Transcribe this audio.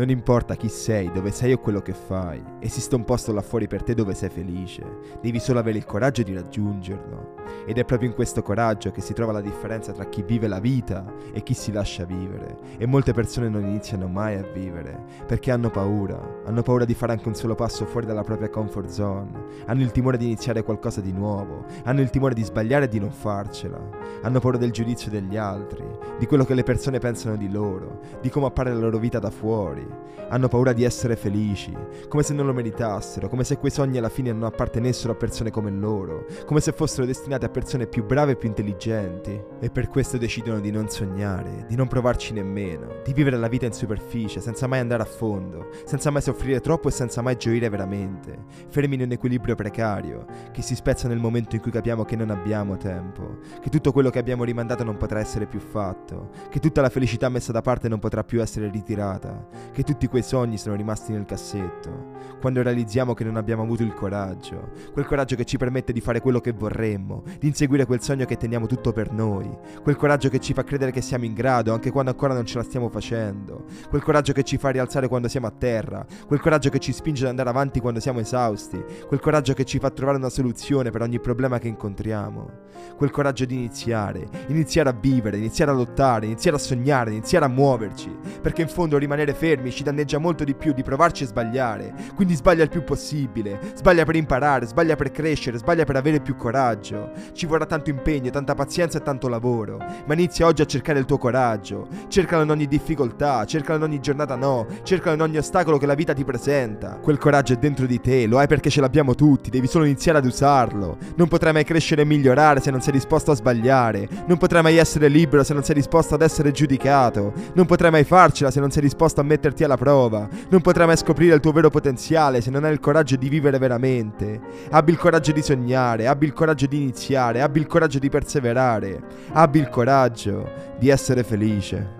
Non importa chi sei, dove sei o quello che fai, esiste un posto là fuori per te dove sei felice, devi solo avere il coraggio di raggiungerlo. Ed è proprio in questo coraggio che si trova la differenza tra chi vive la vita e chi si lascia vivere. E molte persone non iniziano mai a vivere, perché hanno paura, hanno paura di fare anche un solo passo fuori dalla propria comfort zone, hanno il timore di iniziare qualcosa di nuovo, hanno il timore di sbagliare e di non farcela, hanno paura del giudizio degli altri, di quello che le persone pensano di loro, di come appare la loro vita da fuori hanno paura di essere felici, come se non lo meritassero, come se quei sogni alla fine non appartenessero a persone come loro, come se fossero destinati a persone più brave e più intelligenti. E per questo decidono di non sognare, di non provarci nemmeno, di vivere la vita in superficie, senza mai andare a fondo, senza mai soffrire troppo e senza mai gioire veramente, fermi in un equilibrio precario, che si spezza nel momento in cui capiamo che non abbiamo tempo, che tutto quello che abbiamo rimandato non potrà essere più fatto, che tutta la felicità messa da parte non potrà più essere ritirata, che tutti quei sogni sono rimasti nel cassetto, quando realizziamo che non abbiamo avuto il coraggio, quel coraggio che ci permette di fare quello che vorremmo, di inseguire quel sogno che teniamo tutto per noi, quel coraggio che ci fa credere che siamo in grado anche quando ancora non ce la stiamo facendo, quel coraggio che ci fa rialzare quando siamo a terra, quel coraggio che ci spinge ad andare avanti quando siamo esausti, quel coraggio che ci fa trovare una soluzione per ogni problema che incontriamo, quel coraggio di iniziare, iniziare a vivere, iniziare a lottare, iniziare a sognare, iniziare a muoverci, perché in fondo rimanere fermi ci danneggia molto di più di provarci e sbagliare, quindi sbaglia il più possibile, sbaglia per imparare, sbaglia per crescere, sbaglia per avere più coraggio. Ci vorrà tanto impegno, tanta pazienza e tanto lavoro, ma inizia oggi a cercare il tuo coraggio, cercalo in ogni difficoltà, cercalo in ogni giornata no, cercalo in ogni ostacolo che la vita ti presenta. Quel coraggio è dentro di te, lo hai perché ce l'abbiamo tutti, devi solo iniziare ad usarlo. Non potrai mai crescere e migliorare se non sei disposto a sbagliare, non potrai mai essere libero se non sei disposto ad essere giudicato, non potrai mai farcela se non sei disposto a metterti alla prova, non potrai mai scoprire il tuo vero potenziale se non hai il coraggio di vivere veramente. Abbi il coraggio di sognare, abbi il coraggio di iniziare, abbi il coraggio di perseverare, abbi il coraggio di essere felice.